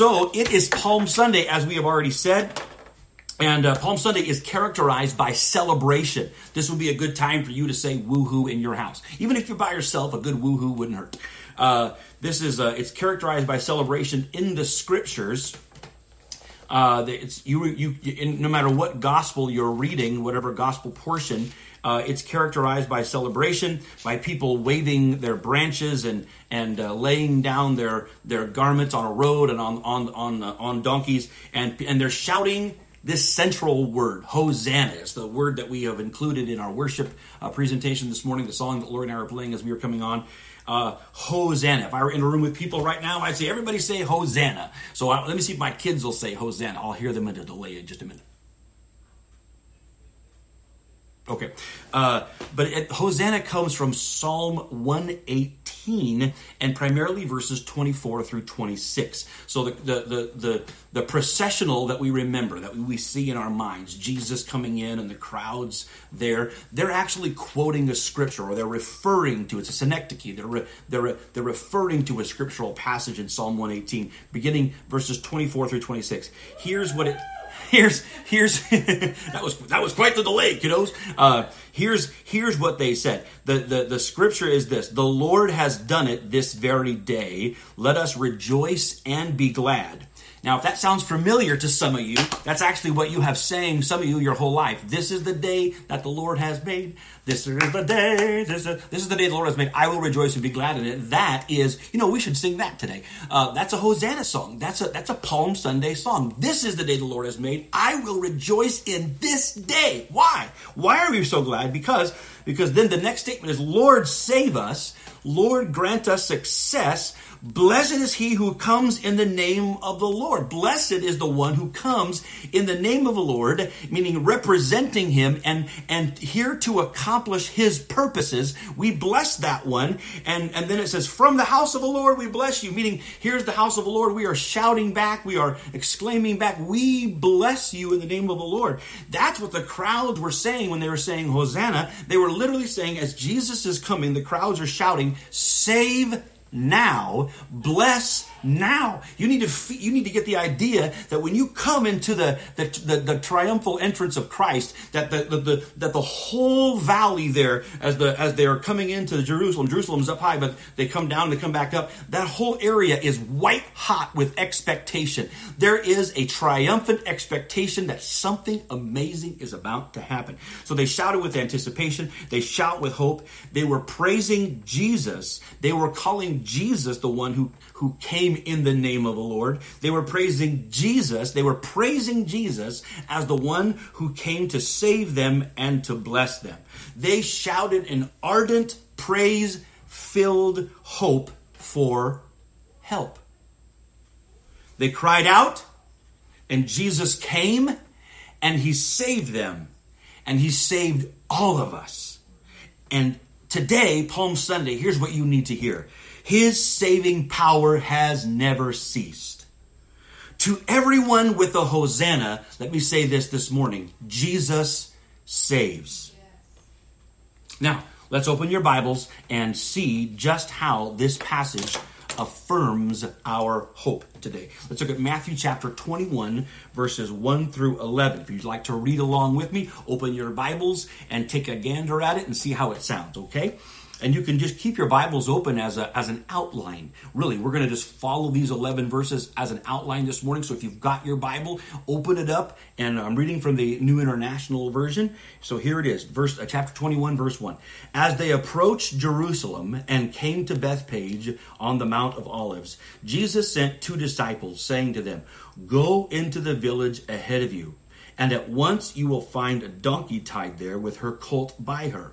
So it is Palm Sunday, as we have already said. And uh, Palm Sunday is characterized by celebration. This would be a good time for you to say woohoo in your house. Even if you're by yourself, a good woohoo wouldn't hurt. Uh, this is uh, it's characterized by celebration in the scriptures. Uh, it's you, you, in, no matter what gospel you're reading, whatever gospel portion, uh, it's characterized by celebration, by people waving their branches and and uh, laying down their their garments on a road and on on on uh, on donkeys, and and they're shouting this central word, Hosanna. It's the word that we have included in our worship uh, presentation this morning. The song that Lori and I are playing as we were coming on. Uh, Hosanna. If I were in a room with people right now, I'd say everybody say Hosanna. So I, let me see if my kids will say Hosanna. I'll hear them in a delay in just a minute. Okay. Uh, but it, Hosanna comes from Psalm 118 and primarily verses 24 through 26. So the, the, the, the, the processional that we remember, that we see in our minds, Jesus coming in and the crowds there, they're actually quoting a scripture or they're referring to, it's a synecdoche, they're, re, they're, re, they're referring to a scriptural passage in Psalm 118, beginning verses 24 through 26. Here's what it here's here's that was that was quite the delay, kiddos. Uh, here's here's what they said. The, the the scripture is this: the Lord has done it this very day. Let us rejoice and be glad. Now, if that sounds familiar to some of you, that's actually what you have saying, some of you, your whole life. This is the day that the Lord has made. This is the day. This is, this is the day the Lord has made. I will rejoice and be glad in it. That is, you know, we should sing that today. Uh, that's a Hosanna song. That's a that's a Palm Sunday song. This is the day the Lord has made. I will rejoice in this day. Why? Why are we so glad? Because because then the next statement is, Lord, save us. Lord, grant us success. Blessed is he who comes in the name of the Lord. Blessed is the one who comes in the name of the Lord, meaning representing him and, and here to accomplish his purposes. We bless that one. And, and then it says, from the house of the Lord, we bless you, meaning here's the house of the Lord. We are shouting back. We are exclaiming back. We bless you in the name of the Lord. That's what the crowds were saying when they were saying Hosanna. They were literally saying, as Jesus is coming, the crowds are shouting, save now, bless now. You need to you need to get the idea that when you come into the the, the, the triumphal entrance of Christ, that the, the, the, that the whole valley there, as the as they are coming into Jerusalem, Jerusalem's up high, but they come down, they come back up. That whole area is white hot with expectation. There is a triumphant expectation that something amazing is about to happen. So they shouted with anticipation. They shout with hope. They were praising Jesus. They were calling Jesus the one who who came in the name of the Lord. They were praising Jesus. They were praising Jesus as the one who came to save them and to bless them. They shouted an ardent, praise filled hope for help. They cried out, and Jesus came and he saved them, and he saved all of us. And today, Palm Sunday, here's what you need to hear his saving power has never ceased. To everyone with a Hosanna, let me say this this morning Jesus saves. Now, let's open your Bibles and see just how this passage affirms our hope today. Let's look at Matthew chapter 21, verses 1 through 11. If you'd like to read along with me, open your Bibles and take a gander at it and see how it sounds, okay? And you can just keep your Bibles open as, a, as an outline. Really, we're going to just follow these 11 verses as an outline this morning. So if you've got your Bible, open it up. And I'm reading from the New International Version. So here it is, verse, uh, chapter 21, verse 1. As they approached Jerusalem and came to Bethphage on the Mount of Olives, Jesus sent two disciples, saying to them, Go into the village ahead of you and at once you will find a donkey tied there with her colt by her.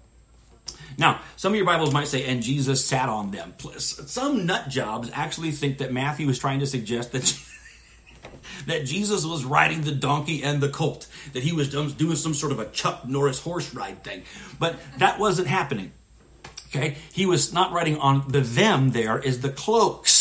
Now, some of your Bibles might say, and Jesus sat on them. Some nut jobs actually think that Matthew is trying to suggest that that Jesus was riding the donkey and the colt, that he was doing some sort of a Chuck Norris horse ride thing. But that wasn't happening. Okay? He was not riding on the them there is the cloaks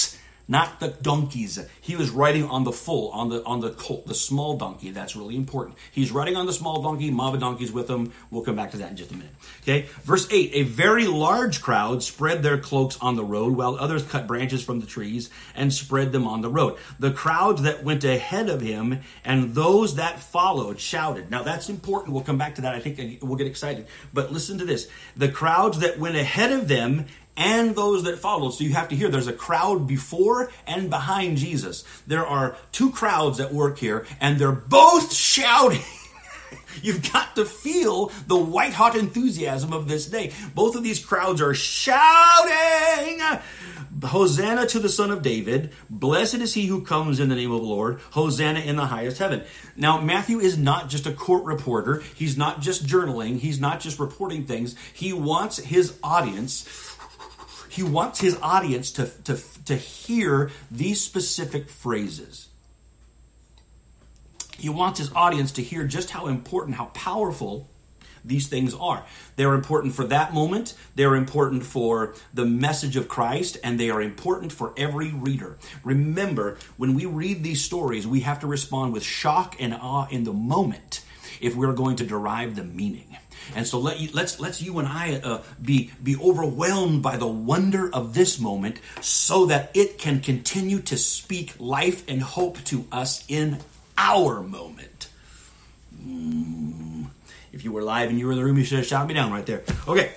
not the donkeys. He was riding on the full, on the on the colt, the small donkey. That's really important. He's riding on the small donkey. Mama donkey's with him. We'll come back to that in just a minute. Okay, verse eight. A very large crowd spread their cloaks on the road, while others cut branches from the trees and spread them on the road. The crowds that went ahead of him and those that followed shouted. Now that's important. We'll come back to that. I think we'll get excited. But listen to this: the crowds that went ahead of them and those that followed. So you have to hear there's a crowd before and behind Jesus. There are two crowds at work here, and they're both shouting. You've got to feel the white hot enthusiasm of this day. Both of these crowds are shouting, Hosanna to the Son of David. Blessed is he who comes in the name of the Lord. Hosanna in the highest heaven. Now, Matthew is not just a court reporter. He's not just journaling. He's not just reporting things. He wants his audience he wants his audience to, to, to hear these specific phrases. He wants his audience to hear just how important, how powerful these things are. They're important for that moment, they're important for the message of Christ, and they are important for every reader. Remember, when we read these stories, we have to respond with shock and awe in the moment if we're going to derive the meaning. And so let you, let's let's you and I uh, be be overwhelmed by the wonder of this moment, so that it can continue to speak life and hope to us in our moment. Mm. If you were live and you were in the room, you should have shot me down right there. Okay.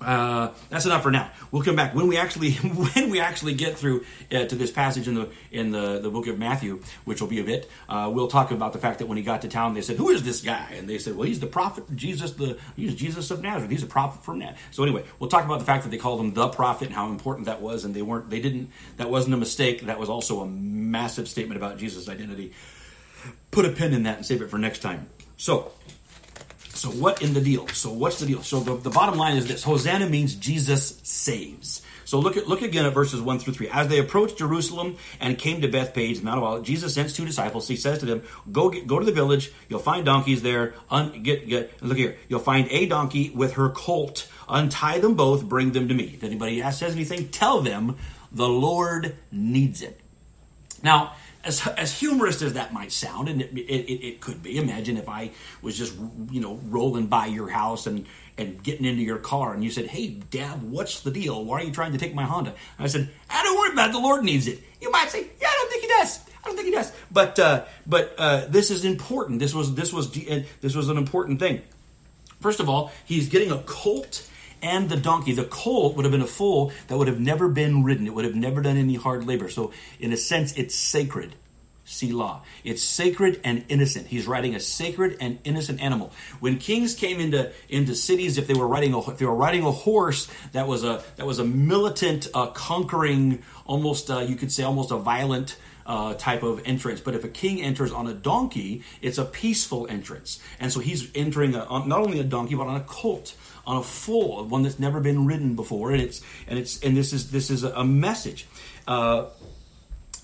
Uh, that's enough for now. We'll come back when we actually when we actually get through uh, to this passage in the in the, the book of Matthew, which will be a bit. Uh, we'll talk about the fact that when he got to town, they said, "Who is this guy?" And they said, "Well, he's the prophet Jesus. The he's Jesus of Nazareth. He's a prophet from Nazareth." So anyway, we'll talk about the fact that they called him the prophet and how important that was, and they weren't they didn't that wasn't a mistake. That was also a massive statement about Jesus' identity. Put a pin in that and save it for next time. So so what in the deal? So what's the deal? So the, the bottom line is this: Hosanna means Jesus saves. So look at look again at verses one through three. As they approached Jerusalem and came to Bethphage, Mount of Olives, Jesus sends two disciples. He says to them, "Go get, go to the village. You'll find donkeys there. Un, get get look here. You'll find a donkey with her colt. Untie them both. Bring them to me. If anybody says anything, tell them the Lord needs it." Now as, as humorous as that might sound, and it, it, it, could be, imagine if I was just, you know, rolling by your house and, and getting into your car and you said, Hey, Dad, what's the deal? Why are you trying to take my Honda? And I said, I don't worry about it. The Lord needs it. You might say, Yeah, I don't think He does. I don't think He does. But, uh, but uh, this is important. This was, this, was, this was an important thing. First of all, He's getting a colt and the donkey. The colt would have been a foal that would have never been ridden. It would have never done any hard labor. So, in a sense, it's sacred. Selah. It's sacred and innocent. He's riding a sacred and innocent animal. When kings came into into cities, if they were riding a if they were riding a horse, that was a that was a militant, uh, conquering, almost uh, you could say almost a violent uh, type of entrance. But if a king enters on a donkey, it's a peaceful entrance. And so he's entering a, not only a donkey but on a colt on a full one that's never been ridden before, and it's and it's and this is this is a message. Uh,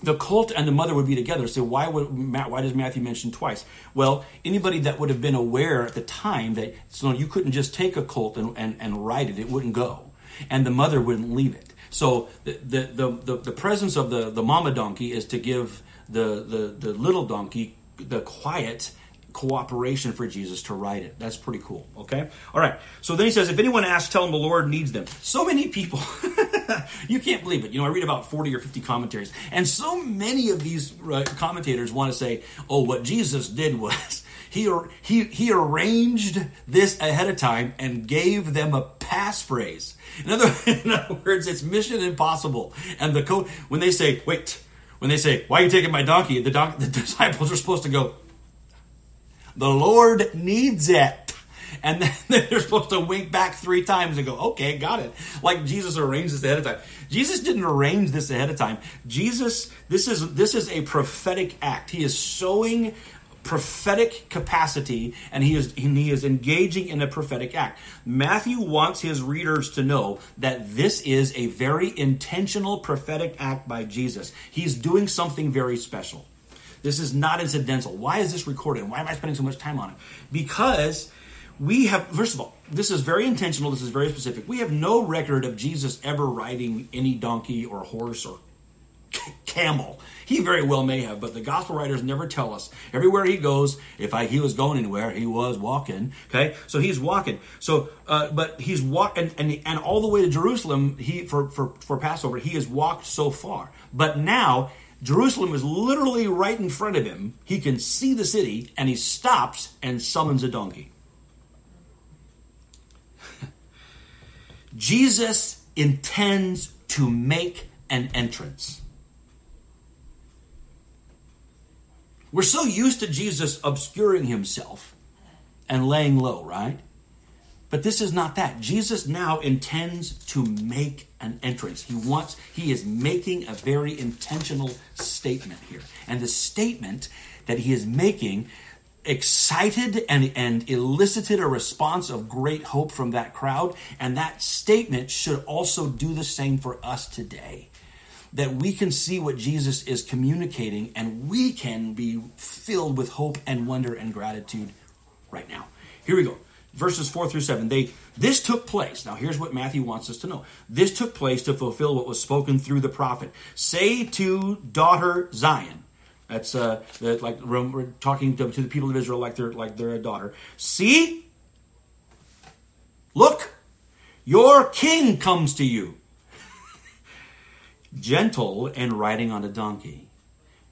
the colt and the mother would be together. So why would why does Matthew mention twice? Well, anybody that would have been aware at the time that so you couldn't just take a colt and, and, and ride it; it wouldn't go, and the mother wouldn't leave it. So the the the, the, the presence of the the mama donkey is to give the the, the little donkey the quiet cooperation for Jesus to write it. That's pretty cool. Okay? All right. So then he says, if anyone asks, tell them the Lord needs them. So many people, you can't believe it. You know, I read about 40 or 50 commentaries, and so many of these uh, commentators want to say, oh, what Jesus did was. He, he, he arranged this ahead of time and gave them a passphrase. In other, in other words, it's mission impossible. And the code, when they say, wait, when they say, why are you taking my donkey? The, don- the disciples are supposed to go, the Lord needs it. And then they're supposed to wink back three times and go, okay, got it. Like Jesus arranged this ahead of time. Jesus didn't arrange this ahead of time. Jesus, this is this is a prophetic act. He is sowing prophetic capacity and he is he is engaging in a prophetic act. Matthew wants his readers to know that this is a very intentional prophetic act by Jesus. He's doing something very special. This is not incidental. Why is this recorded? Why am I spending so much time on it? Because we have, first of all, this is very intentional, this is very specific. We have no record of Jesus ever riding any donkey or horse or camel. He very well may have, but the gospel writers never tell us. Everywhere he goes, if I, he was going anywhere, he was walking. Okay, so he's walking. So, uh, but he's walking, and, and and all the way to Jerusalem. He for for for Passover, he has walked so far. But now Jerusalem is literally right in front of him. He can see the city, and he stops and summons a donkey. Jesus intends to make an entrance. We're so used to Jesus obscuring himself and laying low, right? But this is not that. Jesus now intends to make an entrance. He wants, he is making a very intentional statement here. And the statement that he is making excited and, and elicited a response of great hope from that crowd. And that statement should also do the same for us today that we can see what Jesus is communicating and we can be filled with hope and wonder and gratitude right now. Here we go. Verses 4 through 7. They this took place. Now here's what Matthew wants us to know. This took place to fulfill what was spoken through the prophet. Say to daughter Zion. That's uh the, like we're talking to, to the people of Israel like they're like they're a daughter. See? Look, your king comes to you gentle and riding on a donkey.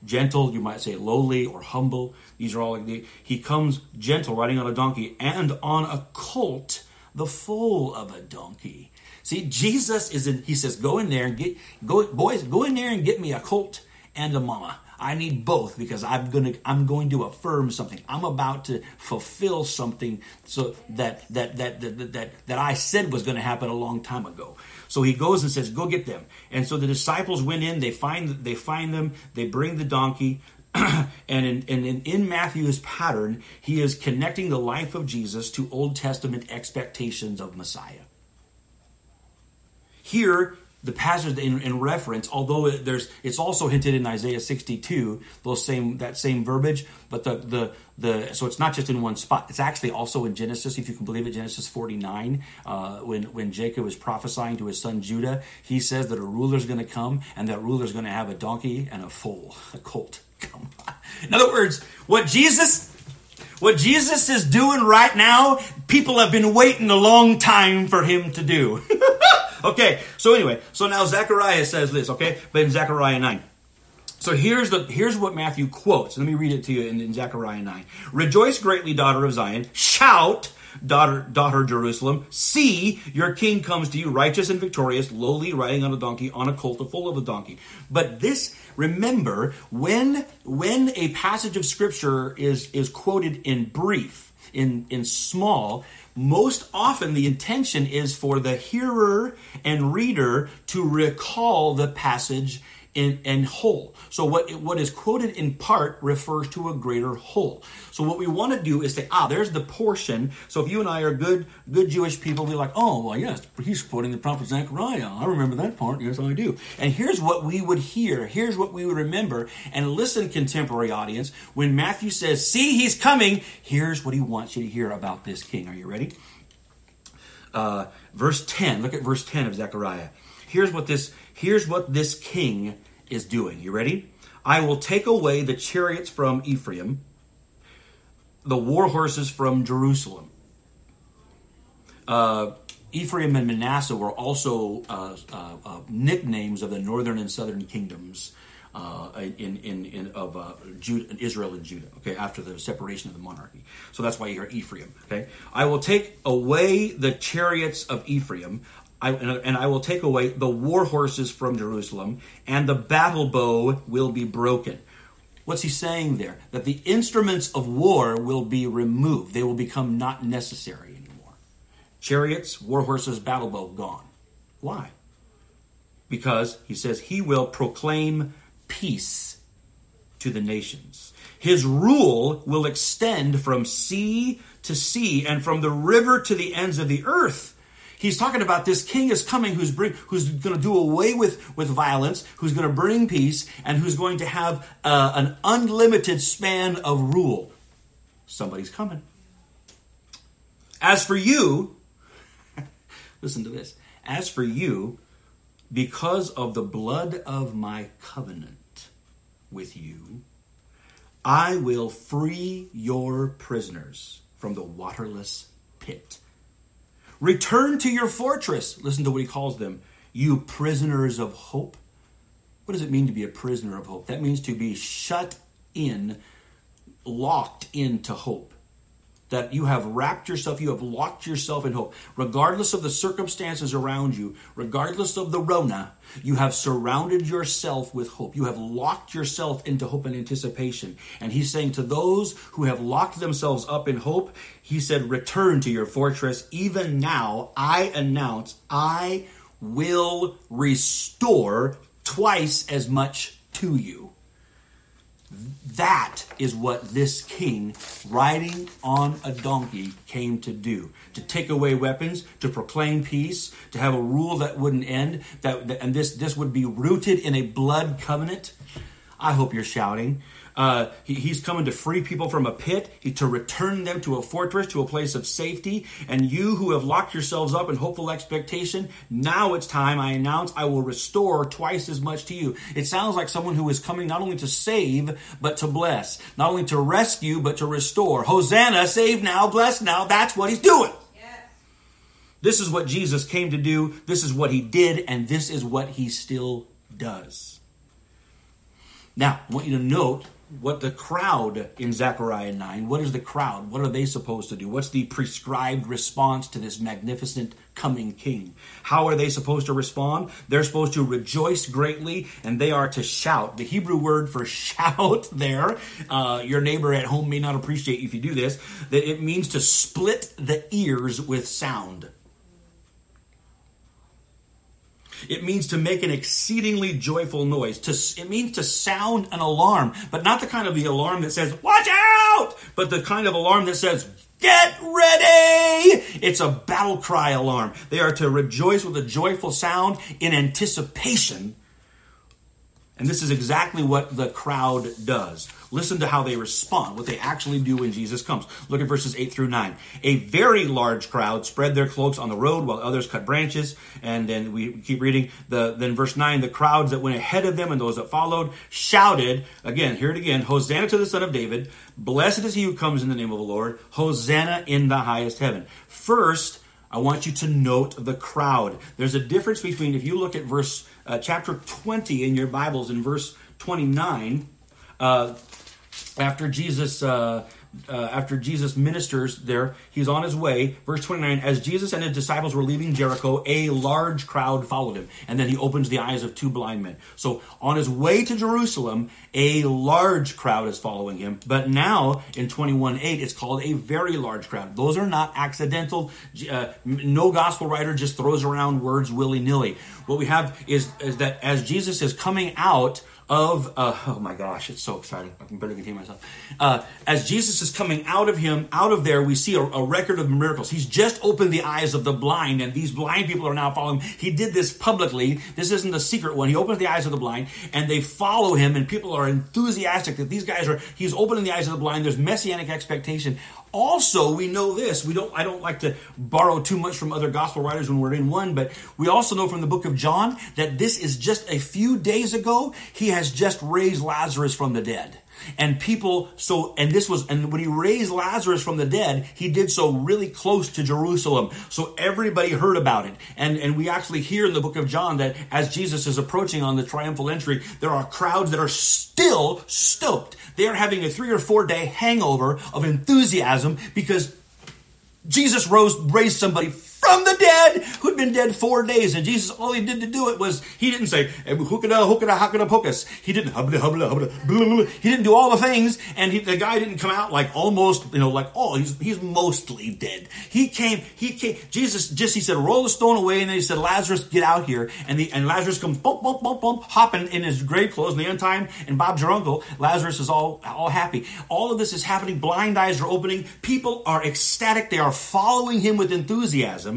Gentle, you might say lowly or humble. These are all like the, he comes gentle, riding on a donkey, and on a colt, the foal of a donkey. See, Jesus is in, he says, go in there and get, go, boys, go in there and get me a colt and a mama. I need both because I'm gonna I'm going to affirm something. I'm about to fulfill something so that that that that that, that I said was going to happen a long time ago. So he goes and says, "Go get them." And so the disciples went in. They find they find them. They bring the donkey. and in, in, in Matthew's pattern, he is connecting the life of Jesus to Old Testament expectations of Messiah. Here, the passage in, in reference, although it, there's, it's also hinted in Isaiah 62, those same that same verbiage, but the the the so it's not just in one spot. It's actually also in Genesis, if you can believe it, Genesis 49, uh, when when Jacob is prophesying to his son Judah, he says that a ruler is going to come, and that ruler is going to have a donkey and a foal, a colt. Come on. In other words, what Jesus what Jesus is doing right now, people have been waiting a long time for him to do. Okay, so anyway, so now Zechariah says this, okay, but in Zechariah 9. So here's the here's what Matthew quotes. Let me read it to you in, in Zechariah 9. Rejoice greatly, daughter of Zion. Shout, daughter, daughter Jerusalem. See, your king comes to you, righteous and victorious, lowly, riding on a donkey, on a colt, a foal of a donkey. But this, remember, when when a passage of scripture is is quoted in brief, in in small, most often the intention is for the hearer and reader to recall the passage in, in whole. So what what is quoted in part refers to a greater whole. So what we want to do is say, ah, there's the portion. So if you and I are good good Jewish people, we're like, oh well, yes, he's quoting the prophet Zechariah. I remember that part. Yes, I do. And here's what we would hear. Here's what we would remember. And listen, contemporary audience, when Matthew says, "See, he's coming," here's what he wants you to hear about this king. Are you ready? Uh, verse 10 look at verse 10 of zechariah here's what this here's what this king is doing. You ready? I will take away the chariots from Ephraim, the war horses from Jerusalem. Uh, Ephraim and Manasseh were also uh, uh, uh nicknames of the northern and southern kingdoms uh, in, in, in, of uh, Judah, Israel and Judah. Okay, after the separation of the monarchy, so that's why you hear Ephraim. Okay, I will take away the chariots of Ephraim. I, and I will take away the war horses from Jerusalem, and the battle bow will be broken. What's he saying there? That the instruments of war will be removed. They will become not necessary anymore. Chariots, war horses, battle bow gone. Why? Because he says he will proclaim peace to the nations. His rule will extend from sea to sea and from the river to the ends of the earth He's talking about this king is coming who's bring, who's going to do away with, with violence, who's going to bring peace, and who's going to have uh, an unlimited span of rule. Somebody's coming. As for you, listen to this. As for you, because of the blood of my covenant with you, I will free your prisoners from the waterless pit. Return to your fortress. Listen to what he calls them. You prisoners of hope. What does it mean to be a prisoner of hope? That means to be shut in, locked into hope that you have wrapped yourself, you have locked yourself in hope. Regardless of the circumstances around you, regardless of the Rona, you have surrounded yourself with hope. You have locked yourself into hope and anticipation. And he's saying to those who have locked themselves up in hope, he said, Return to your fortress. Even now, I announce, I will restore twice as much to you. That is what this king, riding on a donkey, came to do to take away weapons, to proclaim peace, to have a rule that wouldn't end, that, and this, this would be rooted in a blood covenant. I hope you're shouting. Uh, he, he's coming to free people from a pit, he, to return them to a fortress, to a place of safety. And you who have locked yourselves up in hopeful expectation, now it's time, I announce, I will restore twice as much to you. It sounds like someone who is coming not only to save, but to bless. Not only to rescue, but to restore. Hosanna, save now, bless now. That's what he's doing. This is what Jesus came to do. This is what he did, and this is what he still does. Now, I want you to note what the crowd in Zechariah 9, what is the crowd? What are they supposed to do? What's the prescribed response to this magnificent coming king? How are they supposed to respond? They're supposed to rejoice greatly and they are to shout. The Hebrew word for shout there, uh, your neighbor at home may not appreciate if you do this, that it means to split the ears with sound. It means to make an exceedingly joyful noise. To, it means to sound an alarm, but not the kind of the alarm that says, watch out, but the kind of alarm that says, get ready. It's a battle cry alarm. They are to rejoice with a joyful sound in anticipation and this is exactly what the crowd does. Listen to how they respond, what they actually do when Jesus comes. Look at verses 8 through 9. A very large crowd spread their cloaks on the road while others cut branches. And then we keep reading. The, then verse 9, the crowds that went ahead of them and those that followed shouted, again, hear it again, Hosanna to the Son of David. Blessed is he who comes in the name of the Lord. Hosanna in the highest heaven. First, I want you to note the crowd. There's a difference between, if you look at verse uh, chapter 20 in your Bibles, in verse 29, uh, after Jesus uh, uh, after Jesus ministers there, he's on his way. Verse 29 As Jesus and his disciples were leaving Jericho, a large crowd followed him. And then he opens the eyes of two blind men. So on his way to Jerusalem, a large crowd is following him. But now in 21 8, it's called a very large crowd. Those are not accidental. Uh, no gospel writer just throws around words willy nilly. What we have is, is that as Jesus is coming out, of uh, oh my gosh it's so exciting. I can barely contain myself. Uh, as jesus is coming out of him out of there we see a, a, record of miracles. He's just opened the eyes of the blind and these blind people are now following. He did this publicly. This isn't a secret one. He opens the eyes of the blind and they follow him and people are enthusiastic that these guys are he's opening the eyes of the blind. There's messianic expectation also we know this. We don't i don't like to borrow too much from other gospel writers when we're in one but we also know from the book of john that this is just a few days ago he has just raised lazarus from the dead and people so and this was and when he raised lazarus from the dead he did so really close to jerusalem. So everybody heard about it. And and we actually hear in the book of john that as jesus is approaching on the triumphal entry there are crowds that are still stoked. They are having a three or four day hangover of enthusiasm because jesus rose raised somebody from the dead who'd been dead four days. And Jesus, all he did to do it was, he didn't say, eh, pokus. He didn't, he didn't do all the things. And he, the guy didn't come out like almost, you know, like, oh, he's, he's mostly dead. He came, he came, Jesus just, he said, roll the stone away. And then he said, Lazarus, get out here. And the, and Lazarus comes, bump, bump, bump, bump, hopping in his grave clothes. And the end time, and Bob's your uncle, Lazarus is all, all happy. All of this is happening. Blind eyes are opening. People are ecstatic. They are following him with enthusiasm.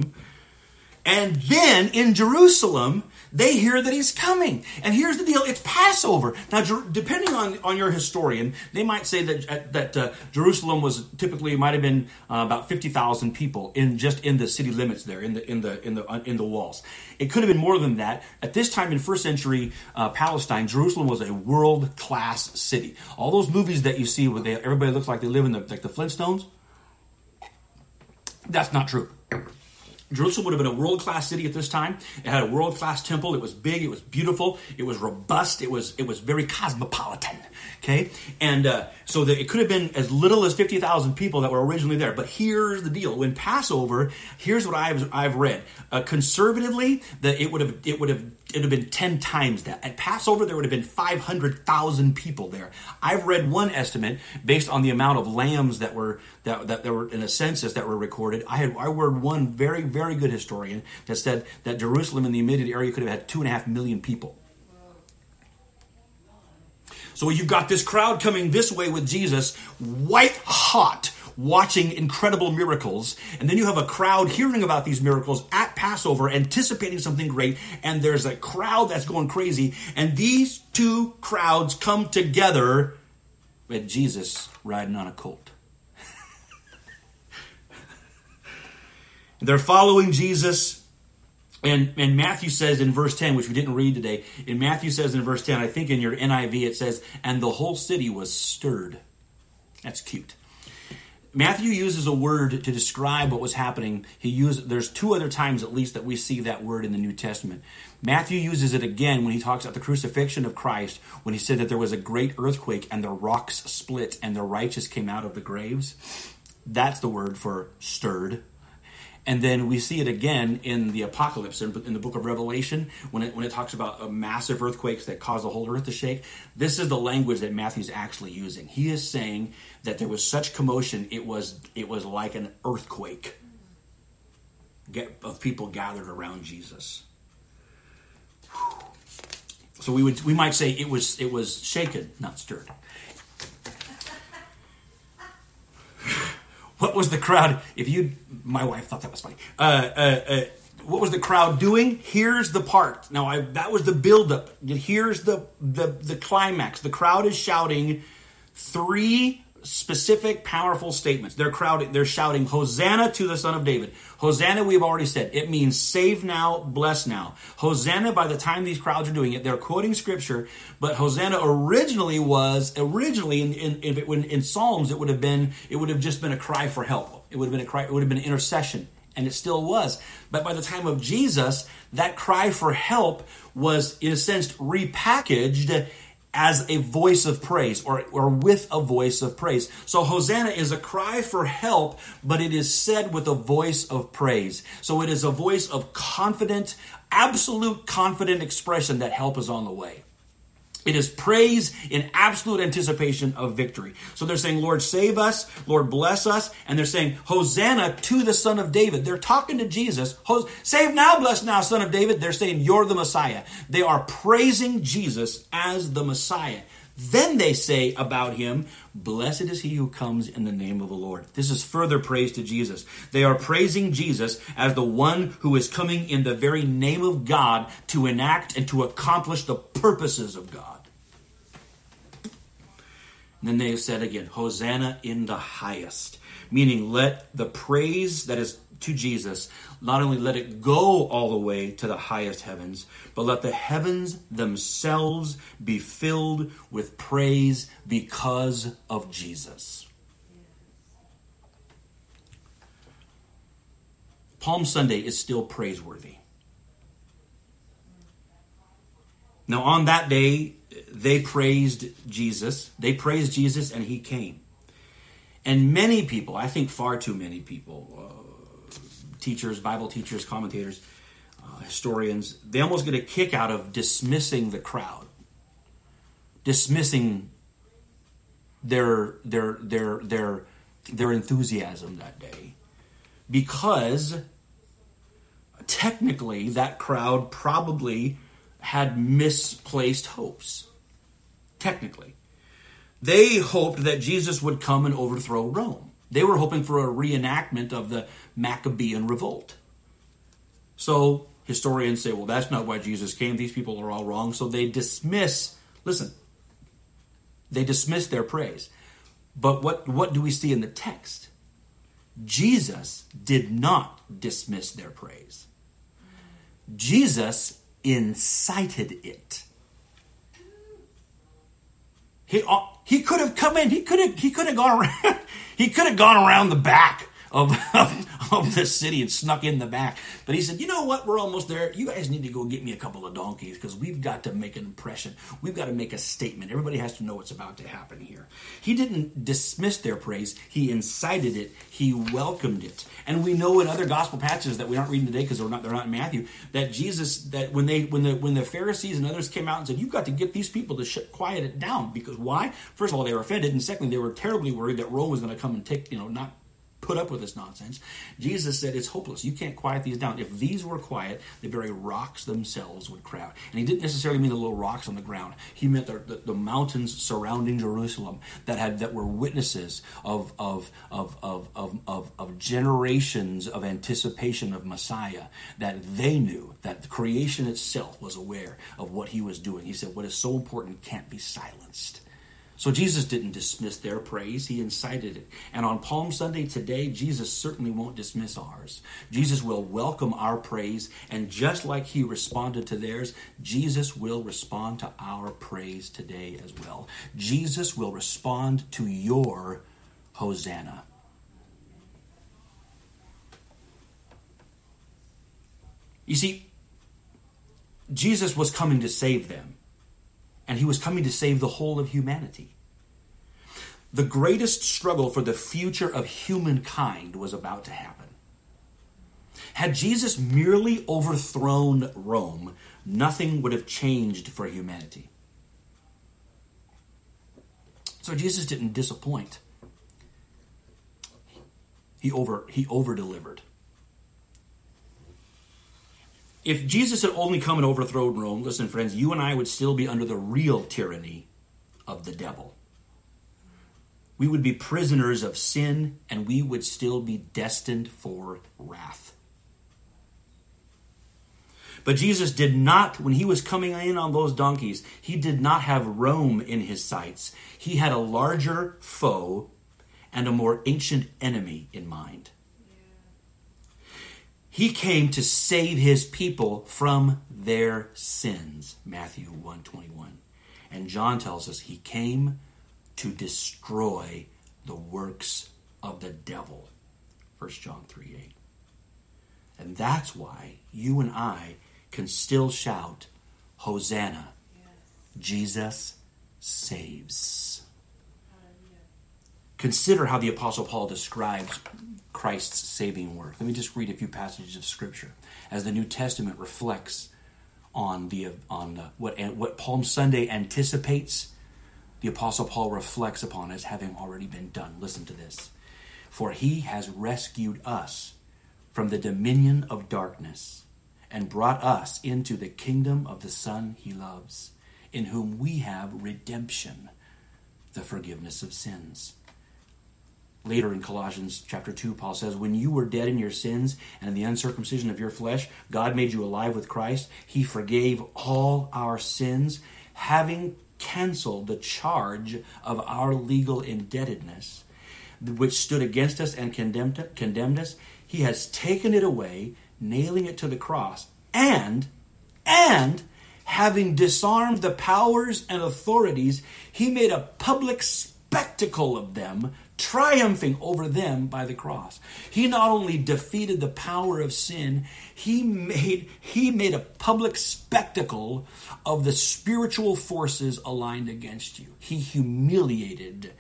And then in Jerusalem, they hear that he's coming. And here's the deal it's Passover. Now, depending on, on your historian, they might say that, uh, that uh, Jerusalem was typically, might have been uh, about 50,000 people in just in the city limits there, in the, in the, in the, uh, in the walls. It could have been more than that. At this time in first century uh, Palestine, Jerusalem was a world class city. All those movies that you see where they, everybody looks like they live in the, like the Flintstones, that's not true. Jerusalem would have been a world class city at this time. It had a world class temple. It was big. It was beautiful. It was robust. It was it was very cosmopolitan. Okay, and uh, so that it could have been as little as fifty thousand people that were originally there. But here's the deal: when Passover, here's what I've I've read. Uh, conservatively, that it would have it would have it would have been 10 times that. At Passover, there would have been 500,000 people there. I've read one estimate based on the amount of lambs that were, that, that there were in a census that were recorded. I had, I heard one very, very good historian that said that Jerusalem in the immediate area could have had two and a half million people. So you've got this crowd coming this way with Jesus, white hot, watching incredible miracles. And then you have a crowd hearing about these miracles at Passover, anticipating something great. And there's a crowd that's going crazy. And these two crowds come together with Jesus riding on a colt. They're following Jesus. And, and Matthew says in verse 10, which we didn't read today, in Matthew says in verse 10, I think in your NIV it says, and the whole city was stirred. That's cute. Matthew uses a word to describe what was happening. He used there's two other times at least that we see that word in the New Testament. Matthew uses it again when he talks about the crucifixion of Christ, when he said that there was a great earthquake and the rocks split and the righteous came out of the graves. That's the word for stirred. And then we see it again in the apocalypse, in, in the book of Revelation, when it, when it talks about uh, massive earthquakes that cause the whole earth to shake. This is the language that Matthew's actually using. He is saying that there was such commotion, it was, it was like an earthquake of people gathered around Jesus. So we would we might say it was it was shaken, not stirred. What was the crowd? If you, my wife thought that was funny. Uh, uh, uh, what was the crowd doing? Here's the part. Now, I, that was the buildup. Here's the, the the climax. The crowd is shouting three specific, powerful statements. They're crowding, they're shouting, Hosanna to the Son of David. Hosanna, we've already said, it means save now, bless now. Hosanna, by the time these crowds are doing it, they're quoting scripture, but Hosanna originally was, originally in, in, in, in, in Psalms, it would have been, it would have just been a cry for help. It would have been a cry, it would have been intercession. And it still was. But by the time of Jesus, that cry for help was, in a sense, repackaged as a voice of praise or, or with a voice of praise. So Hosanna is a cry for help, but it is said with a voice of praise. So it is a voice of confident, absolute confident expression that help is on the way. It is praise in absolute anticipation of victory. So they're saying, Lord, save us, Lord, bless us. And they're saying, Hosanna to the Son of David. They're talking to Jesus. Save now, bless now, Son of David. They're saying, You're the Messiah. They are praising Jesus as the Messiah. Then they say about him, Blessed is he who comes in the name of the Lord. This is further praise to Jesus. They are praising Jesus as the one who is coming in the very name of God to enact and to accomplish the purposes of God. And then they said again, Hosanna in the highest, meaning let the praise that is to Jesus, not only let it go all the way to the highest heavens, but let the heavens themselves be filled with praise because of Jesus. Palm Sunday is still praiseworthy. Now, on that day, they praised Jesus. They praised Jesus and he came. And many people, I think far too many people, uh, teachers, Bible teachers, commentators, uh, historians, they almost get a kick out of dismissing the crowd, dismissing their their their their their enthusiasm that day, because technically that crowd probably had misplaced hopes technically. They hoped that Jesus would come and overthrow Rome. They were hoping for a reenactment of the Maccabean revolt. So historians say, well, that's not why Jesus came. These people are all wrong. So they dismiss, listen, they dismiss their praise. But what, what do we see in the text? Jesus did not dismiss their praise. Jesus incited it. He, uh, he could have come in. He could have he could have gone around. he could have gone around the back of, of, of the city and snuck in the back. But he said, you know what? We're almost there. You guys need to go get me a couple of donkeys because we've got to make an impression. We've got to make a statement. Everybody has to know what's about to happen here. He didn't dismiss their praise. He incited it. He welcomed it. And we know in other gospel passages that we aren't reading today because they're not they're not in Matthew that Jesus that when they when the when the Pharisees and others came out and said you've got to get these people to sh- quiet it down because why? First of all, they were offended, and secondly, they were terribly worried that Rome was going to come and take you know not put up with this nonsense. Jesus said it's hopeless. You can't quiet these down. If these were quiet, the very rocks themselves would crowd. And he didn't necessarily mean the little rocks on the ground. He meant the, the, the mountains surrounding Jerusalem that had that were witnesses of of, of, of, of, of, of generations of anticipation of Messiah. That they knew that the creation itself was aware of what he was doing. He said, "What is so important can't be silenced." So Jesus didn't dismiss their praise, he incited it. And on Palm Sunday today, Jesus certainly won't dismiss ours. Jesus will welcome our praise, and just like he responded to theirs, Jesus will respond to our praise today as well. Jesus will respond to your Hosanna. You see, Jesus was coming to save them and he was coming to save the whole of humanity. The greatest struggle for the future of humankind was about to happen. Had Jesus merely overthrown Rome, nothing would have changed for humanity. So Jesus didn't disappoint. He over he over delivered. If Jesus had only come and overthrown Rome, listen, friends, you and I would still be under the real tyranny of the devil. We would be prisoners of sin and we would still be destined for wrath. But Jesus did not, when he was coming in on those donkeys, he did not have Rome in his sights. He had a larger foe and a more ancient enemy in mind. He came to save his people from their sins. Matthew 121. And John tells us he came to destroy the works of the devil. 1 John 3 8. And that's why you and I can still shout, Hosanna. Yes. Jesus saves. Consider how the Apostle Paul describes Christ's saving work. Let me just read a few passages of Scripture as the New Testament reflects on the on the, what what Palm Sunday anticipates. The Apostle Paul reflects upon as having already been done. Listen to this: For he has rescued us from the dominion of darkness and brought us into the kingdom of the Son he loves, in whom we have redemption, the forgiveness of sins Later in Colossians chapter 2, Paul says, When you were dead in your sins and in the uncircumcision of your flesh, God made you alive with Christ. He forgave all our sins, having canceled the charge of our legal indebtedness, which stood against us and condemned, condemned us. He has taken it away, nailing it to the cross, and, and, having disarmed the powers and authorities, he made a public spectacle of them, triumphing over them by the cross. He not only defeated the power of sin, he made he made a public spectacle of the spiritual forces aligned against you. He humiliated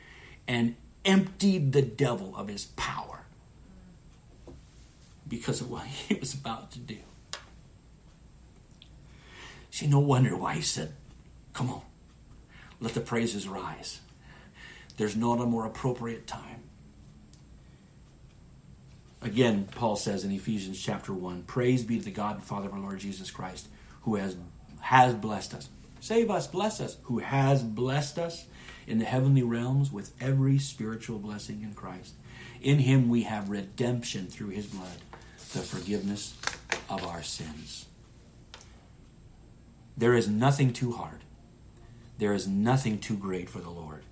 and emptied the devil of his power because of what he was about to do. See, no wonder why he said, Come on, let the praises rise. There's not a more appropriate time. Again, Paul says in Ephesians chapter 1 Praise be to the God and Father of our Lord Jesus Christ, who has, has blessed us. Save us, bless us, who has blessed us in the heavenly realms with every spiritual blessing in Christ. In him we have redemption through his blood, the forgiveness of our sins. There is nothing too hard. There is nothing too great for the Lord.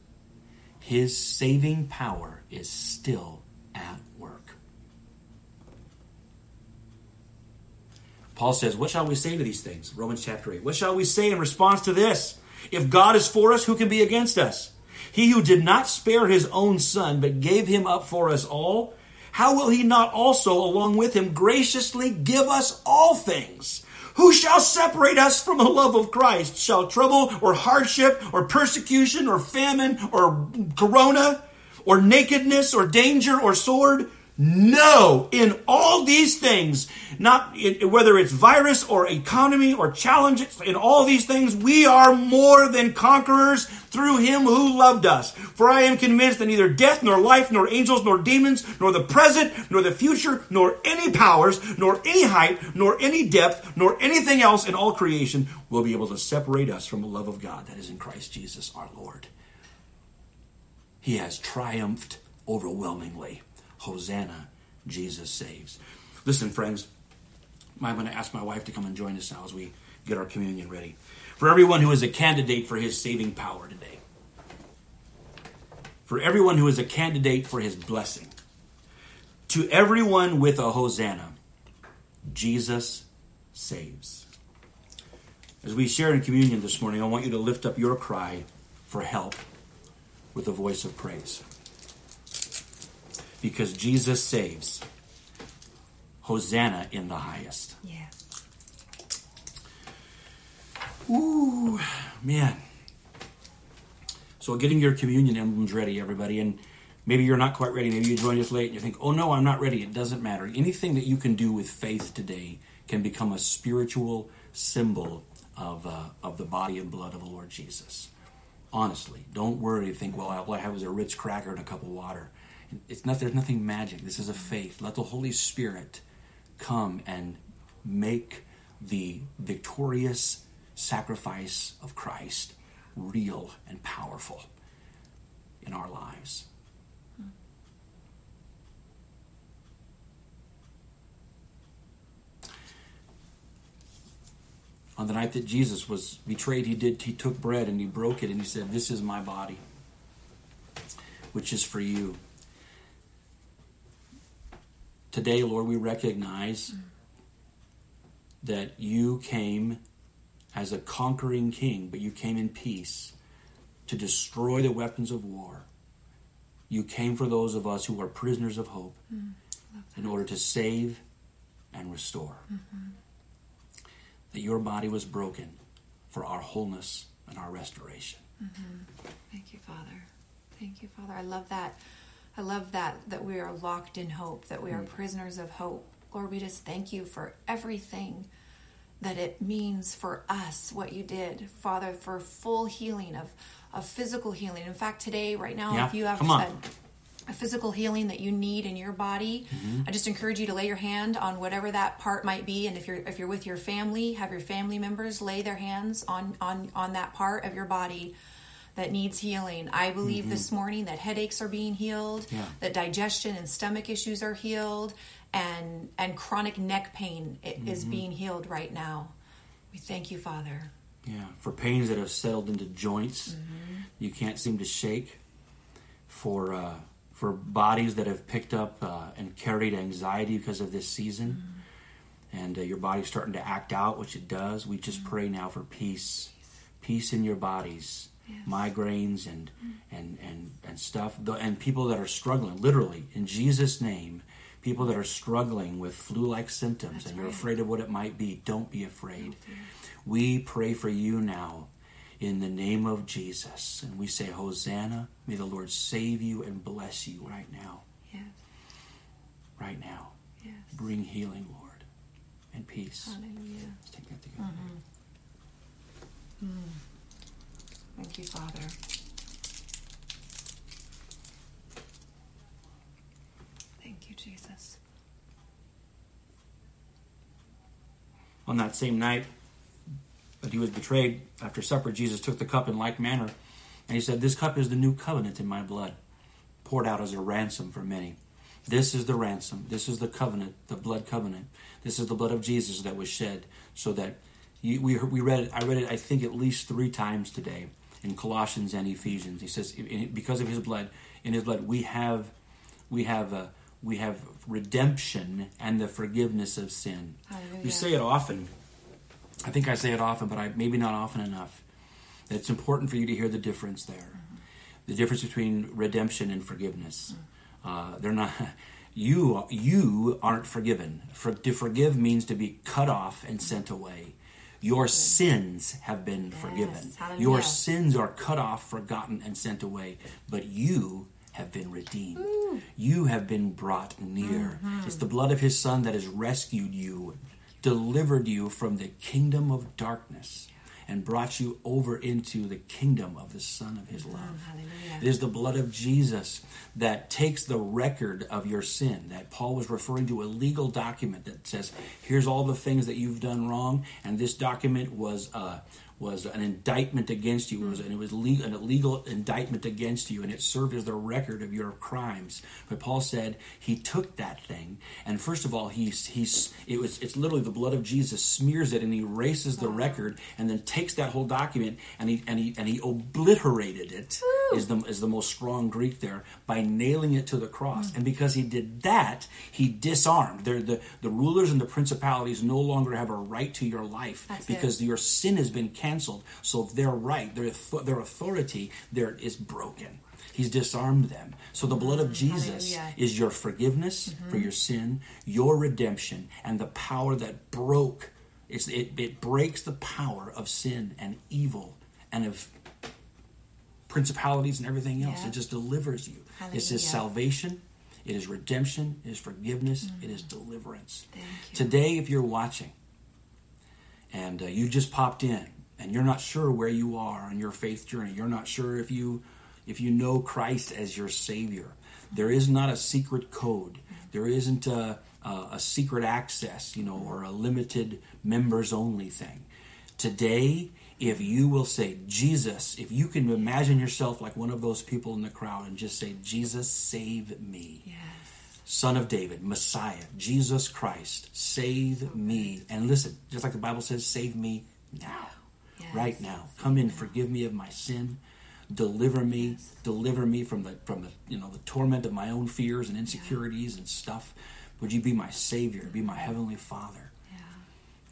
His saving power is still at work. Paul says, What shall we say to these things? Romans chapter 8. What shall we say in response to this? If God is for us, who can be against us? He who did not spare his own son, but gave him up for us all, how will he not also, along with him, graciously give us all things? Who shall separate us from the love of Christ? Shall trouble or hardship or persecution or famine or corona or nakedness or danger or sword? No, in all these things, not whether it's virus or economy or challenges, in all these things, we are more than conquerors through him who loved us. For I am convinced that neither death, nor life, nor angels, nor demons, nor the present, nor the future, nor any powers, nor any height, nor any depth, nor anything else in all creation will be able to separate us from the love of God that is in Christ Jesus our Lord. He has triumphed overwhelmingly. Hosanna, Jesus saves. Listen, friends, I'm going to ask my wife to come and join us now as we get our communion ready. For everyone who is a candidate for his saving power today, for everyone who is a candidate for his blessing, to everyone with a Hosanna, Jesus saves. As we share in communion this morning, I want you to lift up your cry for help with a voice of praise because Jesus saves. Hosanna in the highest. Yes. Ooh, man. So getting your communion emblems ready, everybody, and maybe you're not quite ready. Maybe you joined us late and you think, "Oh no, I'm not ready." It doesn't matter. Anything that you can do with faith today can become a spiritual symbol of uh, of the body and blood of the Lord Jesus. Honestly, don't worry. Think, well, all I have is a Ritz cracker and a cup of water. It's not, there's nothing magic. This is a faith. Let the Holy Spirit come and make the victorious sacrifice of Christ real and powerful in our lives. On the night that Jesus was betrayed, he did he took bread and he broke it and he said, "This is my body, which is for you." Today, Lord, we recognize that you came as a conquering king, but you came in peace to destroy the weapons of war. You came for those of us who are prisoners of hope mm, in order to save and restore. Mm-hmm. That your body was broken for our wholeness and our restoration. Mm-hmm. Thank you, Father. Thank you, Father. I love that I love that that we are locked in hope, that we are mm. prisoners of hope. Lord, we just thank you for everything that it means for us what you did, Father, for full healing of of physical healing. In fact, today, right now, yeah. if you have a, a, physical healing that you need in your body, mm-hmm. I just encourage you to lay your hand on whatever that part might be. And if you're if you're with your family, have your family members lay their hands on on on that part of your body that needs healing. I believe mm-hmm. this morning that headaches are being healed, yeah. that digestion and stomach issues are healed, and and chronic neck pain mm-hmm. is being healed right now. We thank you, Father. Yeah, for pains that have settled into joints, mm-hmm. you can't seem to shake. For uh, for bodies that have picked up uh, and carried anxiety because of this season, mm-hmm. and uh, your body's starting to act out, which it does. We just mm-hmm. pray now for peace, peace in your bodies yes. migraines and, and, and, and stuff. And people that are struggling, literally, in Jesus' name, people that are struggling with flu like symptoms That's and you're right. afraid of what it might be, don't be afraid. We pray for you now in the name of Jesus. And we say, Hosanna, may the Lord save you and bless you right now. Yes. Right now. Yes. Bring healing, Lord, and peace. Hallelujah. Let's take that together. Mm-hmm. Mm. Thank you, Father. Thank you, Jesus. On that same night that he was betrayed, after supper, Jesus took the cup in like manner, and he said, This cup is the new covenant in my blood, poured out as a ransom for many. This is the ransom. This is the covenant, the blood covenant. This is the blood of Jesus that was shed so that you, we, we read it. I read it, I think, at least three times today in Colossians and Ephesians. He says, because of his blood, in his blood, we have, we have, uh, we have redemption and the forgiveness of sin. Hallelujah. You say it often. I think I say it often, but I, maybe not often enough. That it's important for you to hear the difference there, Mm-hmm. the difference between redemption and forgiveness. Uh, they're not. You you aren't forgiven. For, to forgive means to be cut off and sent away. Your sins have been forgiven. Hallelujah. Your sins are cut off, forgotten, and sent away. But you have been redeemed. You have been brought near. Mm-hmm. It's the blood of His Son that has rescued you, delivered you from the kingdom of darkness, and brought you over into the kingdom of the Son of His love. Hallelujah. It is the blood of Jesus that takes the record of your sin. That Paul was referring to a legal document that says, "Here's all the things that you've done wrong," and this document was uh, was an indictment against you. And it was legal, an illegal indictment against you, and it served as the record of your crimes. But Paul said he took that thing, and first of all, he's he's it was it's literally the blood of Jesus smears it and erases the record, and then takes that whole document and he and he and he obliterated it is the is the most strong Greek there by nailing it to the cross. And because he did that, he disarmed. They're the the rulers and the principalities no longer have a right to your life That's it. because your sin has been canceled. So their right, their their authority, there is broken. He's disarmed them. So the blood of mm-hmm. Jesus Hallelujah. is your forgiveness mm-hmm. for your sin, your redemption, and the power that broke. It's, it, it breaks the power of sin and evil and of principalities and everything else. Yeah. It just delivers you. It's Hallelujah. His salvation. It is redemption. It is forgiveness. It is deliverance. Thank you. Today, if you're watching and uh, you just popped in and you're not sure where you are on your faith journey, you're not sure if you if you know Christ as your Savior, there is not a secret code. There isn't a, a, a secret access, you know, or a limited members only thing. Today, if you will say, Jesus, if you can imagine yourself like one of those people in the crowd and just say, Jesus, save me. Yes. Son of David, Messiah, Jesus Christ, save me. And listen, just like the Bible says, save me now. Yes. Right now. Come in, forgive me of my sin. Deliver me, deliver me from the from the you know the torment of my own fears and insecurities and stuff. Would you be my Savior, be my Heavenly Father?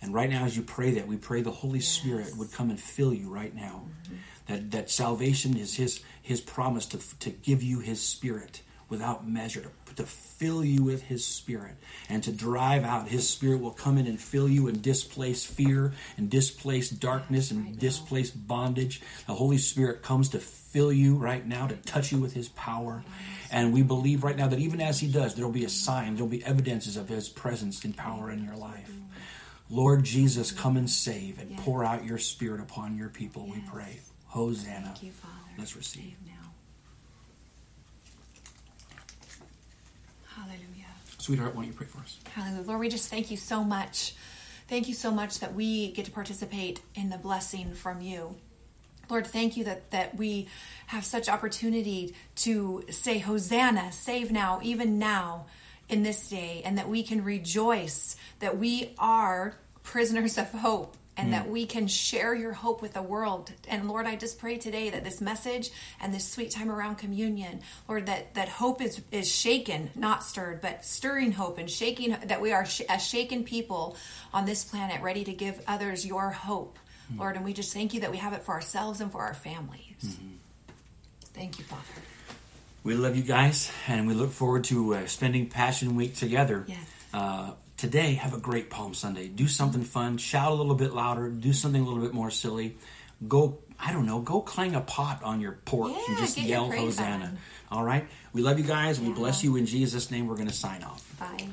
And right now, as you pray that, we pray the Holy Spirit would come and fill you right now. Mm-hmm. That that salvation is His His promise to to give you His Spirit without measure, to, to fill you with His Spirit, and to drive out His Spirit will come in and fill you and displace fear and displace darkness and right displace bondage. The Holy Spirit comes to fill you right now, to touch you with His power. And we believe right now that even as He does, there will be a sign, there will be evidences of His presence and power in your life. Lord Jesus, come and save and Yes. pour out your spirit upon your people, we pray. Hosanna. Thank you, Father. Let's receive. Save now. Hallelujah. Sweetheart, why don't you pray for us? Hallelujah. Lord, we just thank you so much. Thank you so much that we get to participate in the blessing from you. Lord, thank you that, that we have such opportunity to say, Hosanna, save now, even now, in this day, and that we can rejoice that we are prisoners of hope and that we can share your hope with the world. And Lord, I just pray today that this message and this sweet time around communion, Lord, that, that hope is, is shaken, not stirred, but stirring hope and shaking, that we are sh- a shaken people on this planet, ready to give others your hope. Lord, and we just thank you that we have it for ourselves and for our families. Thank you, Father. We love you guys, and we look forward to uh, spending Passion Week together. Yes. Uh, today, have a great Palm Sunday. Do something fun. Shout a little bit louder. Do something a little bit more silly. Go, I don't know, go clang a pot on your porch and just yell Hosanna. on. All right? We love you guys. We Yeah. bless you in Jesus' name. We're going to sign off. Bye.